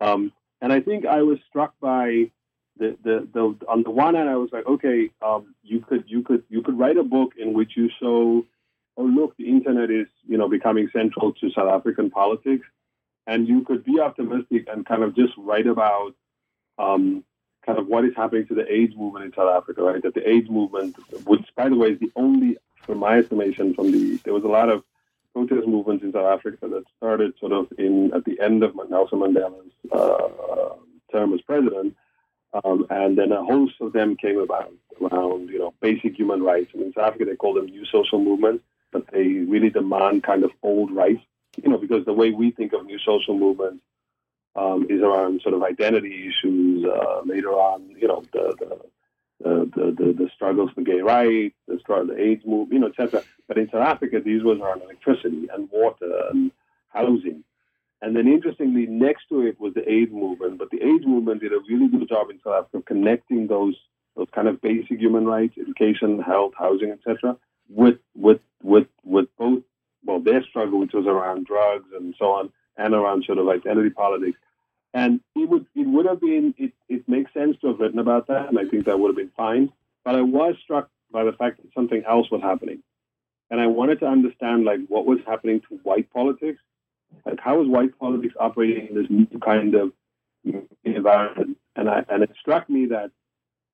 Um, and I think I was struck by the, the, the, on the one hand, I was like, okay, um, you could, you could, you could write a book in which you show oh look, the internet is you know becoming central to South African politics, and you could be optimistic and kind of just write about um, kind of what is happening to the AIDS movement in South Africa, right? That the AIDS movement, which by the way is the only, from my estimation, from the there was a lot of protest movements in South Africa that started sort of in at the end of Nelson Mandela's uh, term as president, um, and then a host of them came about around you know basic human rights. And in South Africa, they call them new social movements, but they really demand kind of old rights, you know, because the way we think of new social movements um, is around sort of identity issues. Uh, later on, you know, the the, the the, the, struggles for gay rights, the struggle, the AIDS movement, you know, etc. But in South Africa, these was around electricity and water and housing. And then, interestingly, next to it was the AIDS movement. But the AIDS movement did a really good job in South Africa connecting those those kind of basic human rights, education, health, housing, etc., with with with with both well their struggle, which was around drugs and so on, and around sort of identity politics. And it would it would have been it, it makes sense to have written about that, and I think that would have been fine. But I was struck by the fact that something else was happening. And I wanted to understand like what was happening to white politics. Like how was white politics operating in this new kind of environment? And I and it struck me that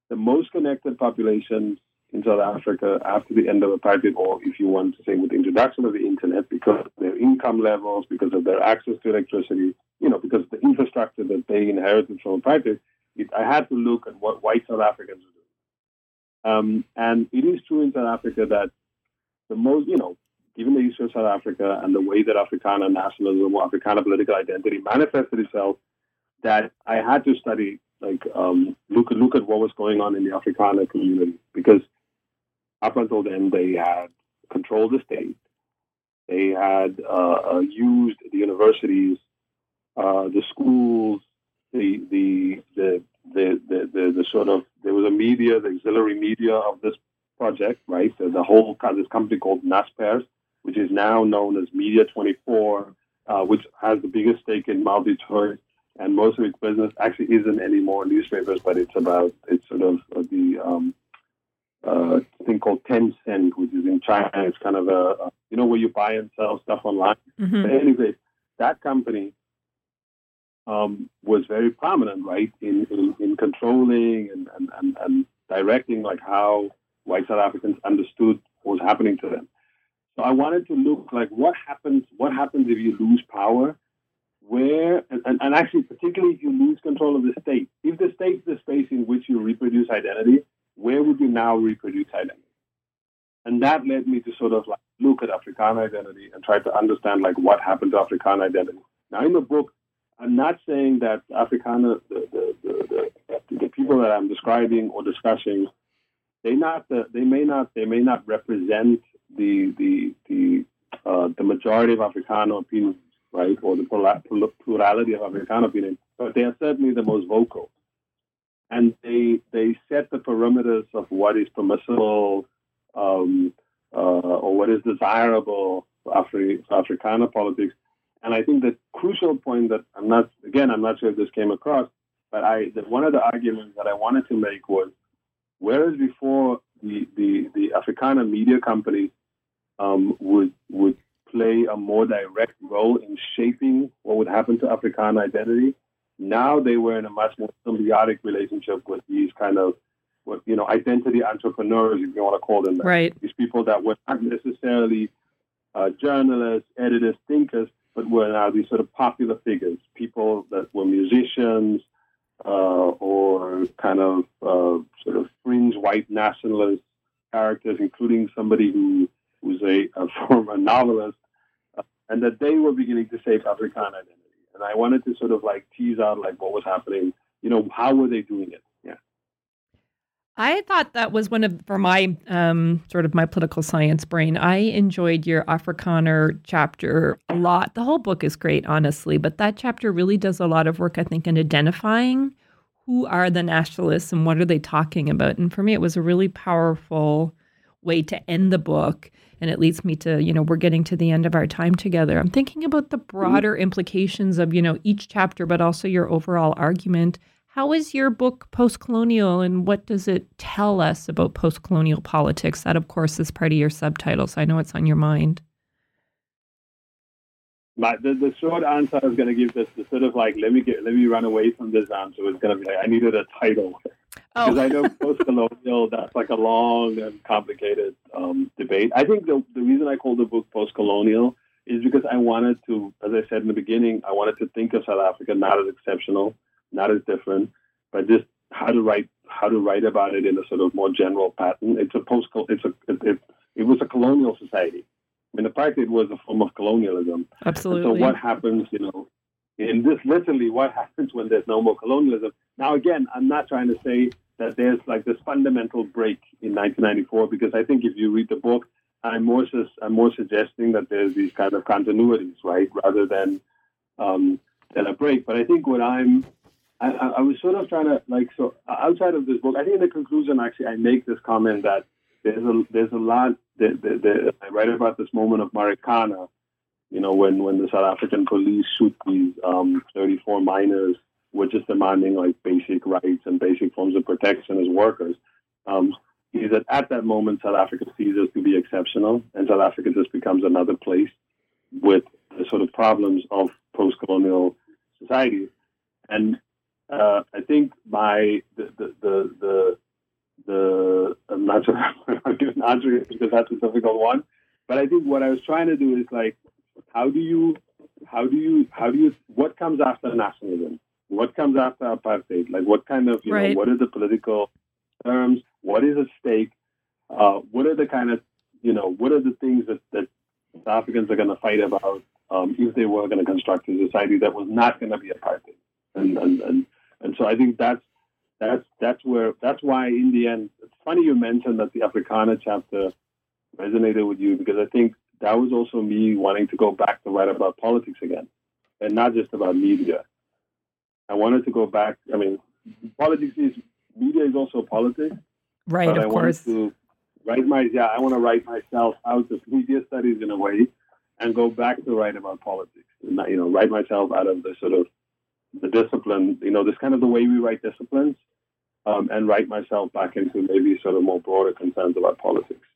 the most connected populations in South Africa after the end of apartheid, or if you want to say with the introduction of the internet, because of their income levels, because of their access to electricity, you know, because the infrastructure that they inherited from apartheid, it, I had to look at what white South Africans doing. Um, and it is true in South Africa that the most, you know, given the history of South Africa and the way that Afrikaner nationalism or Afrikaner political identity manifested itself, that I had to study, like, um, look, look at what was going on in the Afrikaner community because up until then, they had controlled the state. They had uh, uh, used the universities, uh, the schools, the the, the the, the, the, sort of there was a media, the auxiliary media of this project, right? The, the whole this company called Naspers, which is now known as Media 24, uh, which has the biggest stake in MultiChoice, and most of its business actually isn't anymore newspapers, but it's about it's sort of the um, uh, thing called Tencent, which is in China. It's kind of a, you know where you buy and sell stuff online. Mm-hmm. But anyway, that company um, was very prominent, right, in, in, in controlling and, and, and, and, directing like how white South Africans understood what was happening to them. So I wanted to look like what happens what happens if you lose power, where and, and actually particularly if you lose control of the state. If the state is the space in which you reproduce identity, where would you now reproduce identity? And that led me to sort of like look at Afrikaner identity and try to understand like what happened to Afrikaner identity. Now in the book, I'm not saying that Afrikaner, the, the, the, the, people that I'm describing or discussing, they not they may not they may not represent the the the uh, the majority of Afrikaner opinions, right, or the plurality of Afrikaner opinions, but they are certainly the most vocal and they they set the parameters of what is permissible um, uh, or what is desirable for, Afri- for Afrikaner politics. And I think the crucial point that I'm not again I'm not sure if this came across, but I that one of the arguments that I wanted to make was whereas before the the, the Afrikaner media companies um, would would play a more direct role in shaping what would happen to Afrikaner identity now they were in a much more symbiotic relationship with these kind of, what you know, identity entrepreneurs, if you want to call them that. Right. These people that were not necessarily uh, journalists, editors, thinkers, but were now these sort of popular figures, people that were musicians uh, or kind of uh, sort of fringe white nationalist characters, including somebody who was a, a former novelist, uh, and that they were beginning to shape Afrikaner identity and I wanted to sort of like tease out like what was happening. You know, how were they doing it? Yeah. I thought that was one of for my um, sort of my political science brain. I enjoyed your Afrikaner chapter a lot. The whole book is great, honestly, but that chapter really does a lot of work, I think, in identifying who are the nationalists and what are they talking about. And for me, it was a really powerful way to end the book and it leads me to you know we're getting to the end of our time together. I'm thinking about the mm-hmm. broader implications of you know each chapter but also your overall argument. How is your book post colonial and what does it tell us about post colonial politics? That, of course, is part of your subtitle, so I know it's on your mind. My, the, the short answer I was going to give this the sort of like let me get let me run away from this answer. Was going to be like I needed a title because oh. I know post colonial that's like a long and complicated um, debate. I think the the reason I called the book post colonial is because I wanted to, as I said in the beginning, I wanted to think of South Africa not as exceptional, not as different, but just how to write how to write about it in a sort of more general pattern. It's a post it's a it, it, it was a colonial society I mean, apartheid was a form of colonialism. Absolutely. And so what happens, you know, in this literally what happens when there's no more colonialism? Now, again, I'm not trying to say that there's like this fundamental break in 1994 because I think if you read the book, I'm more I'm more suggesting that there's these kind of continuities, right, rather than um, than a break. But I think what I'm I, I was sort of trying to like so outside of this book, I think in the conclusion actually I make this comment that there's a there's a lot that I write about this moment of Marikana, you know, when when the South African police shoot these um, 34 miners who are just demanding like basic rights and basic forms of protection as workers. Um, is that at that moment South Africa ceases to be exceptional, and South Africa just becomes another place with the sort of problems of post-colonial society. And uh, I think the the, the, the the I'm not sure I'm giving answer because that's a difficult one. But I think what I was trying to do is like, how do you, how do you, how do you, what comes after nationalism? What comes after apartheid? Like, what kind of, you right. know, what are the political terms? What is at stake? Uh, what are the kind of, you know, what are the things that that South Africans are going to fight about um, if they were going to construct a society that was not going to be apartheid? And and and and so I think that's that's that's where that's why in the end it's funny you mentioned that the Afrikaner chapter resonated with you because I think that was also me wanting to go back to write about politics again and not just about media. I wanted to go back. I mean, politics is media is also politics, right? of I course. to write my yeah. I want to write myself out of media studies in a way, and go back to write about politics. And not, you know, write myself out of the sort of the discipline. You know, this kind of the way we write disciplines um, and write myself back into maybe sort of more broader concerns about politics.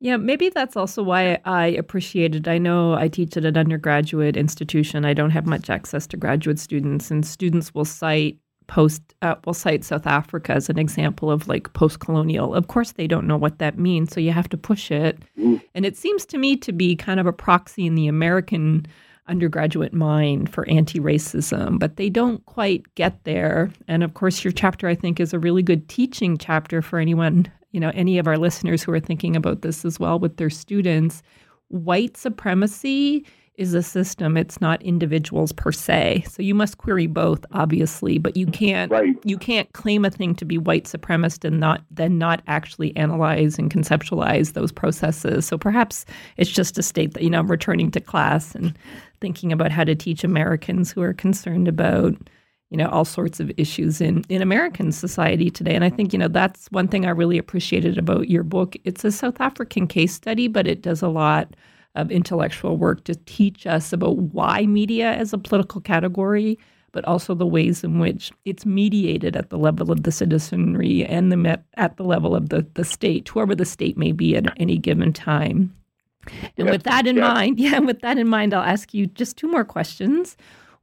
Yeah, maybe that's also why I appreciated. I know I teach at an undergraduate institution. I don't have much access to graduate students, and students will cite post uh, will cite South Africa as an example of like post-colonial. Of course, they don't know what that means, so you have to push it. Mm. And it seems to me to be kind of a proxy in the American undergraduate mind for anti racism, but they don't quite get there. And of course, your chapter, I think, is a really good teaching chapter for anyone, you know, any of our listeners who are thinking about this as well with their students. White supremacy is a system it's not individuals per se so you must query both obviously but you can't right. you can't claim a thing to be white supremacist and not then not actually analyze and conceptualize those processes so perhaps it's just a state that you know returning to class and thinking about how to teach americans who are concerned about you know all sorts of issues in in American society today and I think you know that's one thing I really appreciated about your book it's a South African case study but it does a lot of intellectual work to teach us about why media as a political category, but also the ways in which it's mediated at the level of the citizenry and the at the level of the, the state, whoever the state may be at any given time. And yes, with that in yes. mind, yeah, with that in mind, I'll ask you just two more questions.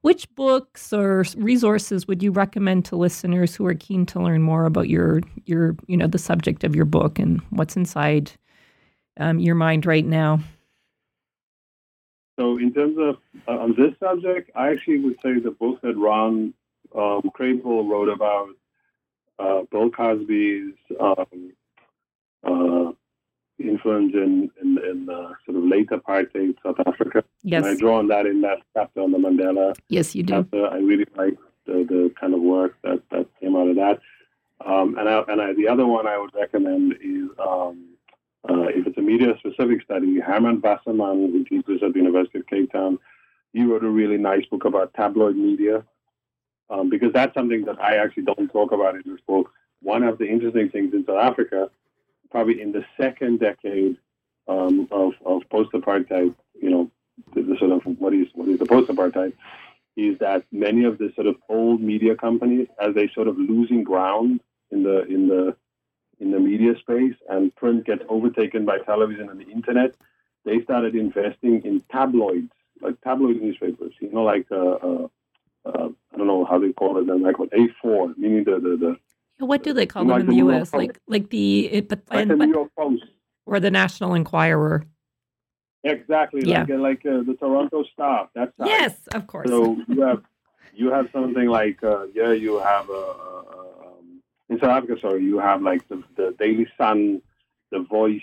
Which books or resources would you recommend to listeners who are keen to learn more about your your you know the subject of your book and what's inside um, your mind right now? So, in terms of uh, on this subject, I actually would say the book that Ron um, Krabill wrote about uh, Bill Cosby's um, uh, influence in, in, in uh, sort of late apartheid South Africa. Yes. And I draw on that in that chapter on the Mandela. Yes, you do. Chapter. I really like the, the kind of work that, that came out of that. Um, and I, and I, the other one I would recommend is um, uh, if it's a media-specific study, Herman Wasserman, who teaches at the University of Cape Town, he wrote a really nice book about tabloid media, um, because that's something that I actually don't talk about in this book. One of the interesting things in South Africa, probably in the second decade um, of, of post-apartheid, you know, the, the, sort of what is what is the post-apartheid, is that many of the sort of old media companies, as they sort of losing ground in the in the in the media space, and print gets overtaken by television and the internet, they started investing in tabloids, like tabloid newspapers. You know, like uh, uh, uh, I don't know how they call it, then like what A4, meaning the the, the what do they call them like in the, the U.S.? Like like the it, but, like and, the New York Post or the National Enquirer. Exactly, yeah. like uh, like uh, the Toronto Star. That's yes, of course. So you have you have something like uh, yeah, you have a, a, um, in South Africa. Sorry, you have like the, the Daily Sun, the Voice,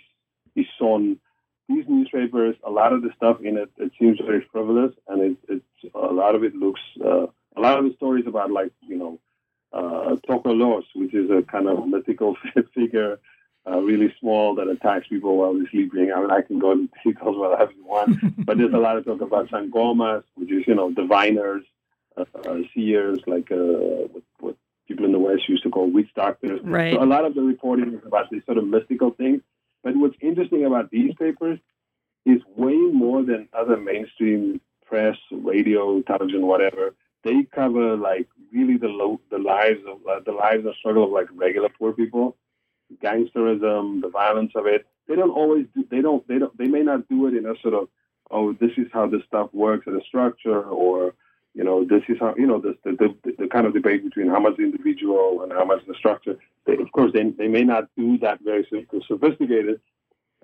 the Sun. These newspapers, a lot of the stuff in it, it seems very frivolous, and it, it's a lot of it looks. Uh, a lot of the stories about like you know, uh, Tokoloshe, which is a kind of mythical figure uh, really small that attacks people while they're sleeping. I mean, I can go into details whatever you want, but there's a lot of talk about sangomas, which is, you know, diviners, uh, uh, seers, like uh, what, what people in the West used to call witch doctors. Right. So a lot of the reporting is about these sort of mystical things. But what's interesting about these papers is way more than other mainstream press, radio, television, whatever. They cover like really the the lives of uh, the lives and struggle of like regular poor people gangsterism, the violence of it. They don't always do, they don't they don't they may not do it in a sort of oh this is how this stuff works in a structure or you know this is how you know this the, the, the kind of debate between how much the individual and how much the structure. They, of course, they they may not do that very sophisticated.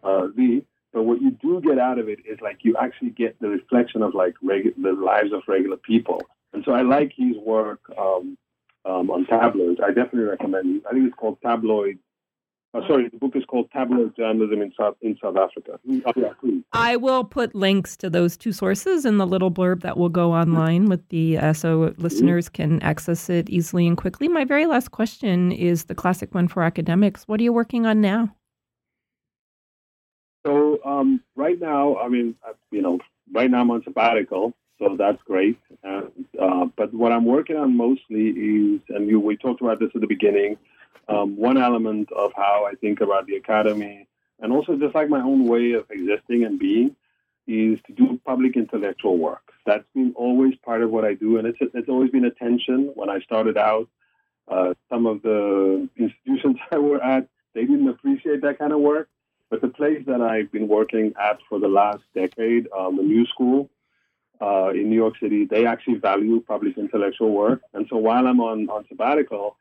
Uh, the but what you do get out of it is like you actually get the reflection of like regu- the lives of regular people. And so I like his work um, um, on tabloids. I definitely recommend. I think it's called Tabloid Oh, sorry, the book is called Tabloid Journalism in South in South Africa. Oh, yeah, I will put links to those two sources in the little blurb that will go online with the uh, so listeners can access it easily and quickly. My very last question is the classic one for academics. What are you working on now? So um, right now, I mean, uh, you know, right now I'm on sabbatical, so that's great. And, uh, but what I'm working on mostly is, and you, we talked about this at the beginning um, one element of how I think about the academy, and also just like my own way of existing and being, is to do public intellectual work. That's been always part of what I do, and it's it's always been a tension. When I started out, uh, some of the institutions I were at, they didn't appreciate that kind of work. But the place that I've been working at for the last decade, um, the New School uh, in New York City, they actually value public intellectual work. And so while I'm on, on sabbatical,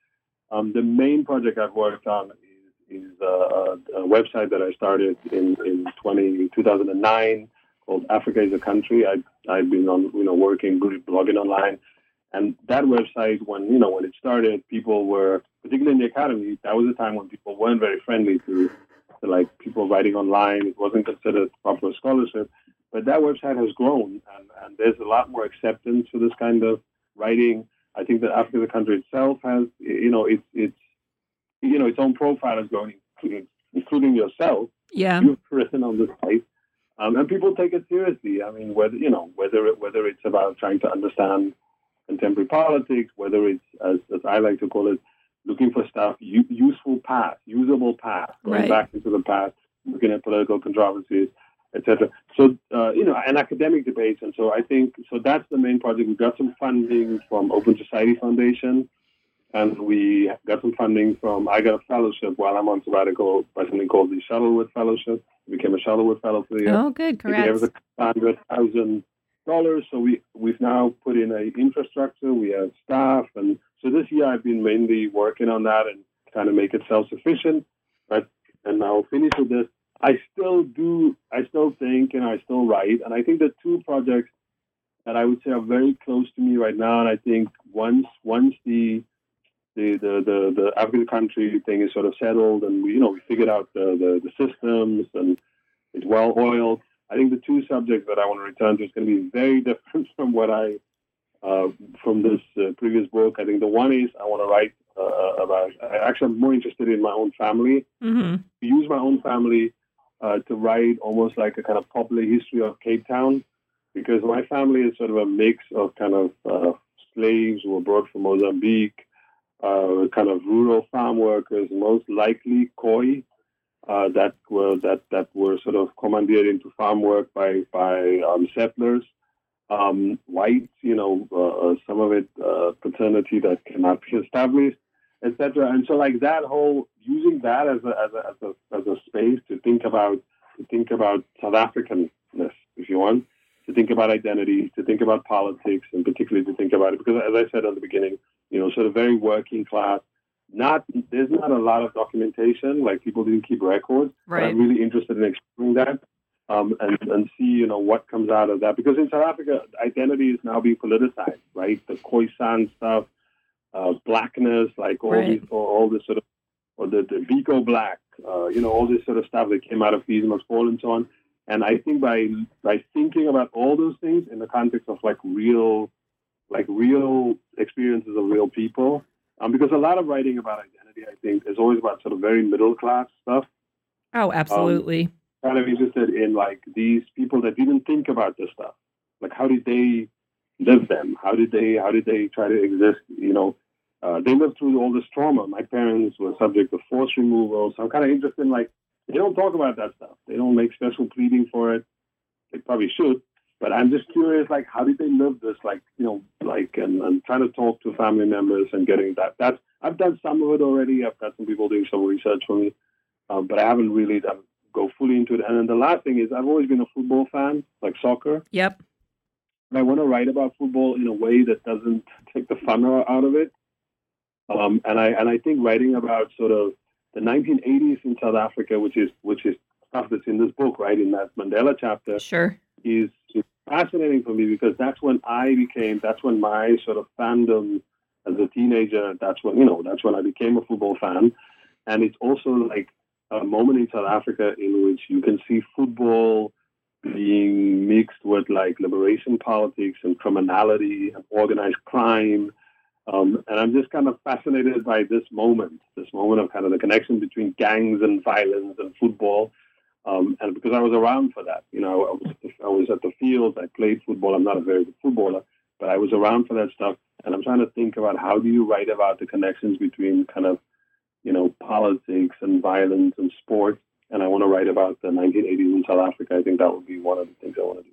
um, the main project I've worked on is, is uh, a website that I started in, in 20, 2009 called Africa is a Country. I, I've been on, you know, working, blogging online. And that website, when, you know, when it started, people were, particularly in the academy, that was a time when people weren't very friendly to, to like people writing online. It wasn't considered proper scholarship. But that website has grown, and, and there's a lot more acceptance for this kind of writing. I think that Africa, the country itself, has you know it's it's you know its own profile is growing, including yourself. Yeah, you've written on this site, um, and people take it seriously. I mean, whether you know whether it, whether it's about trying to understand contemporary politics, whether it's as, as I like to call it, looking for stuff useful past, usable past, going right. back into the past, looking at political controversies etc. So uh, you know, and academic debates, and so I think so. That's the main project. We got some funding from Open Society Foundation, and we got some funding from. I got a fellowship while I'm on sabbatical by something called the Shuttleworth Fellowship. I became a Shuttleworth Fellow for the year. Oh, good, correct. It was a hundred thousand dollars. So we we've now put in a infrastructure. We have staff, and so this year I've been mainly working on that and trying to make it self sufficient. But and I'll finish with this I still do, I still think, and I still write. And I think the two projects that I would say are very close to me right now, and I think once once the the the the, the African country thing is sort of settled, and we you know we figured out the the, the systems and it's well oiled. I think the two subjects that I want to return to is going to be very different from what I uh, from this uh, previous book. I think the one is I want to write uh, about. I actually am more interested in my own family. Mm-hmm. Use my own family uh, to write almost like a kind of popular history of Cape Town, because my family is sort of a mix of kind of uh, slaves who were brought from Mozambique, uh, kind of rural farm workers, most likely Khoi, uh, that were that that were sort of commandeered into farm work by by um, settlers. um, white, you know, uh, uh, some of it paternity that cannot be established, etc. And so, like that whole using that as a, as a as a as a space to think about to think about South Africanness, if you want, to think about identity, to think about politics, and particularly to think about it because, as I said at the beginning, you know, sort of very working class. Not there's not a lot of documentation, like people didn't keep records. Right. I'm really interested in exploring that um, and, and see, you know, what comes out of that. Because in South Africa, identity is now being politicized, right? The Khoisan stuff, uh, blackness, like all right. these, all, all, this sort of, or the, the Biko black, uh, you know, all this sort of stuff that came out of Must Fall and so on. And I think by by thinking about all those things in the context of like real, like real experiences of real people, um, because a lot of writing about identity, I think, is always about sort of very middle class stuff. Oh, absolutely. Um, kind of interested in like these people that didn't think about this stuff. Like how did they live them? How did they how did they try to exist? You know, uh, they lived through all this trauma. My parents were subject to force removal, so I'm kind of interested in like they don't talk about that stuff. They don't make special pleading for it. They probably should. But I'm just curious, like, how did they live this? Like, you know, like, and, and trying to talk to family members and getting that. That's I've done some of it already. I've got some people doing some research for me, um, but I haven't really done go fully into it. And then the last thing is I've always been a football fan, like soccer. Yep. And I want to write about football in a way that doesn't take the fun out of it. Um, and I and I think writing about sort of the 1980s in South Africa, which is which is stuff that's in this book, right, in that Mandela chapter, sure, is, is fascinating for me because that's when I became, that's when my sort of fandom as a teenager, that's when you know, that's when I became a football fan, and it's also like a moment in South Africa in which you can see football being mixed with like liberation politics and criminality and organized crime. Um, and I'm just kind of fascinated by this moment, this moment of kind of the connection between gangs and violence and football. Um, and because I was around for that, you know, I was, I was at the field, I played football. I'm not a very good footballer, but I was around for that stuff. And I'm trying to think about how do you write about the connections between kind of you know, politics and violence and sports. And I want to write about the 1980s in South Africa. I think that would be one of the things I want to do.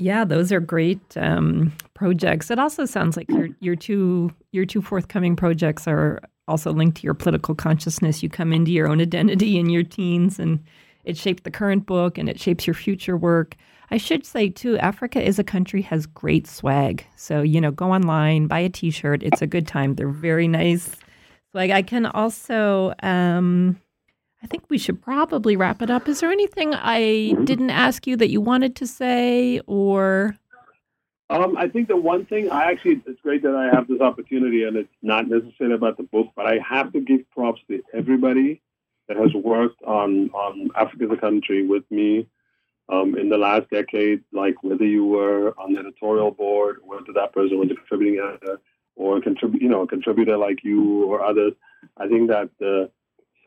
Yeah, those are great um, projects. It also sounds like your your two your two forthcoming projects are also linked to your political consciousness. You come into your own identity in your teens, and it shaped the current book, and it shapes your future work. I should say too, Africa is a country has great swag. So you know, go online, buy a T-shirt. It's a good time. They're very nice like I can also um I think we should probably wrap it up. Is there anything I mm-hmm. didn't ask you that you wanted to say or um, I think the one thing I actually it's great that I have this opportunity and it's not necessarily about the book, but I have to give props to everybody that has worked on on Africa is a Country with me um, in the last decade, like whether you were on the editorial board, whether that person was a contributing editor, or a contrib- you know, a contributor like you or others. I think that the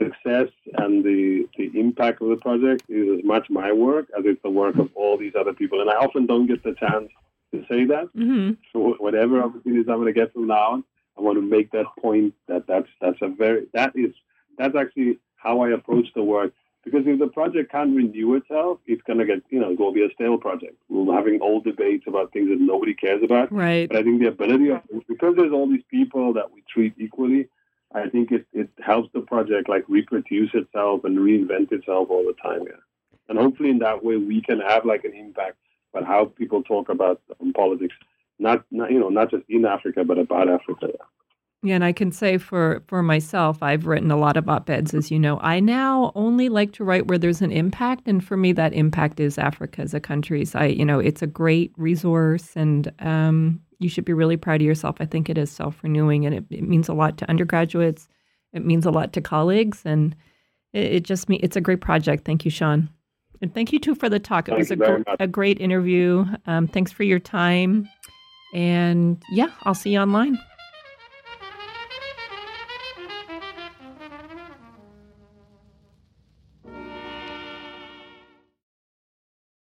success and the, the impact of the project is as much my work as it's the work of all these other people. And I often don't get the chance to say that. Mm-hmm. So whatever opportunities I'm going to get from now on, I want to make that point that that's that's a very that is that's actually how I approach the work. Because if the project can't renew itself, it's going to get, you know, will be a stale project. We're having old debates about things that nobody cares about. Right. But I think the ability of, because there's all these people that we treat equally, I think it, it helps the project like reproduce itself and reinvent itself all the time. Yeah. And hopefully in that way we can have like an impact on how people talk about um, politics, not, not, you know, not just in Africa, but about Africa. Yeah. Yeah, and I can say for for myself, I've written a lot of op-eds, as you know. I now only like to write where there's an impact, and for me, that impact is Africa is a Country. So I, you know, it's a great resource, and um, you should be really proud of yourself. I think it is self-renewing, and it, it, means a lot to undergraduates. It means a lot to colleagues, and it, it just me. It's a great project. Thank you, Sean, and thank you too for the talk. It was a, gr- a great interview. Um, thanks for your time, and yeah, I'll see you online.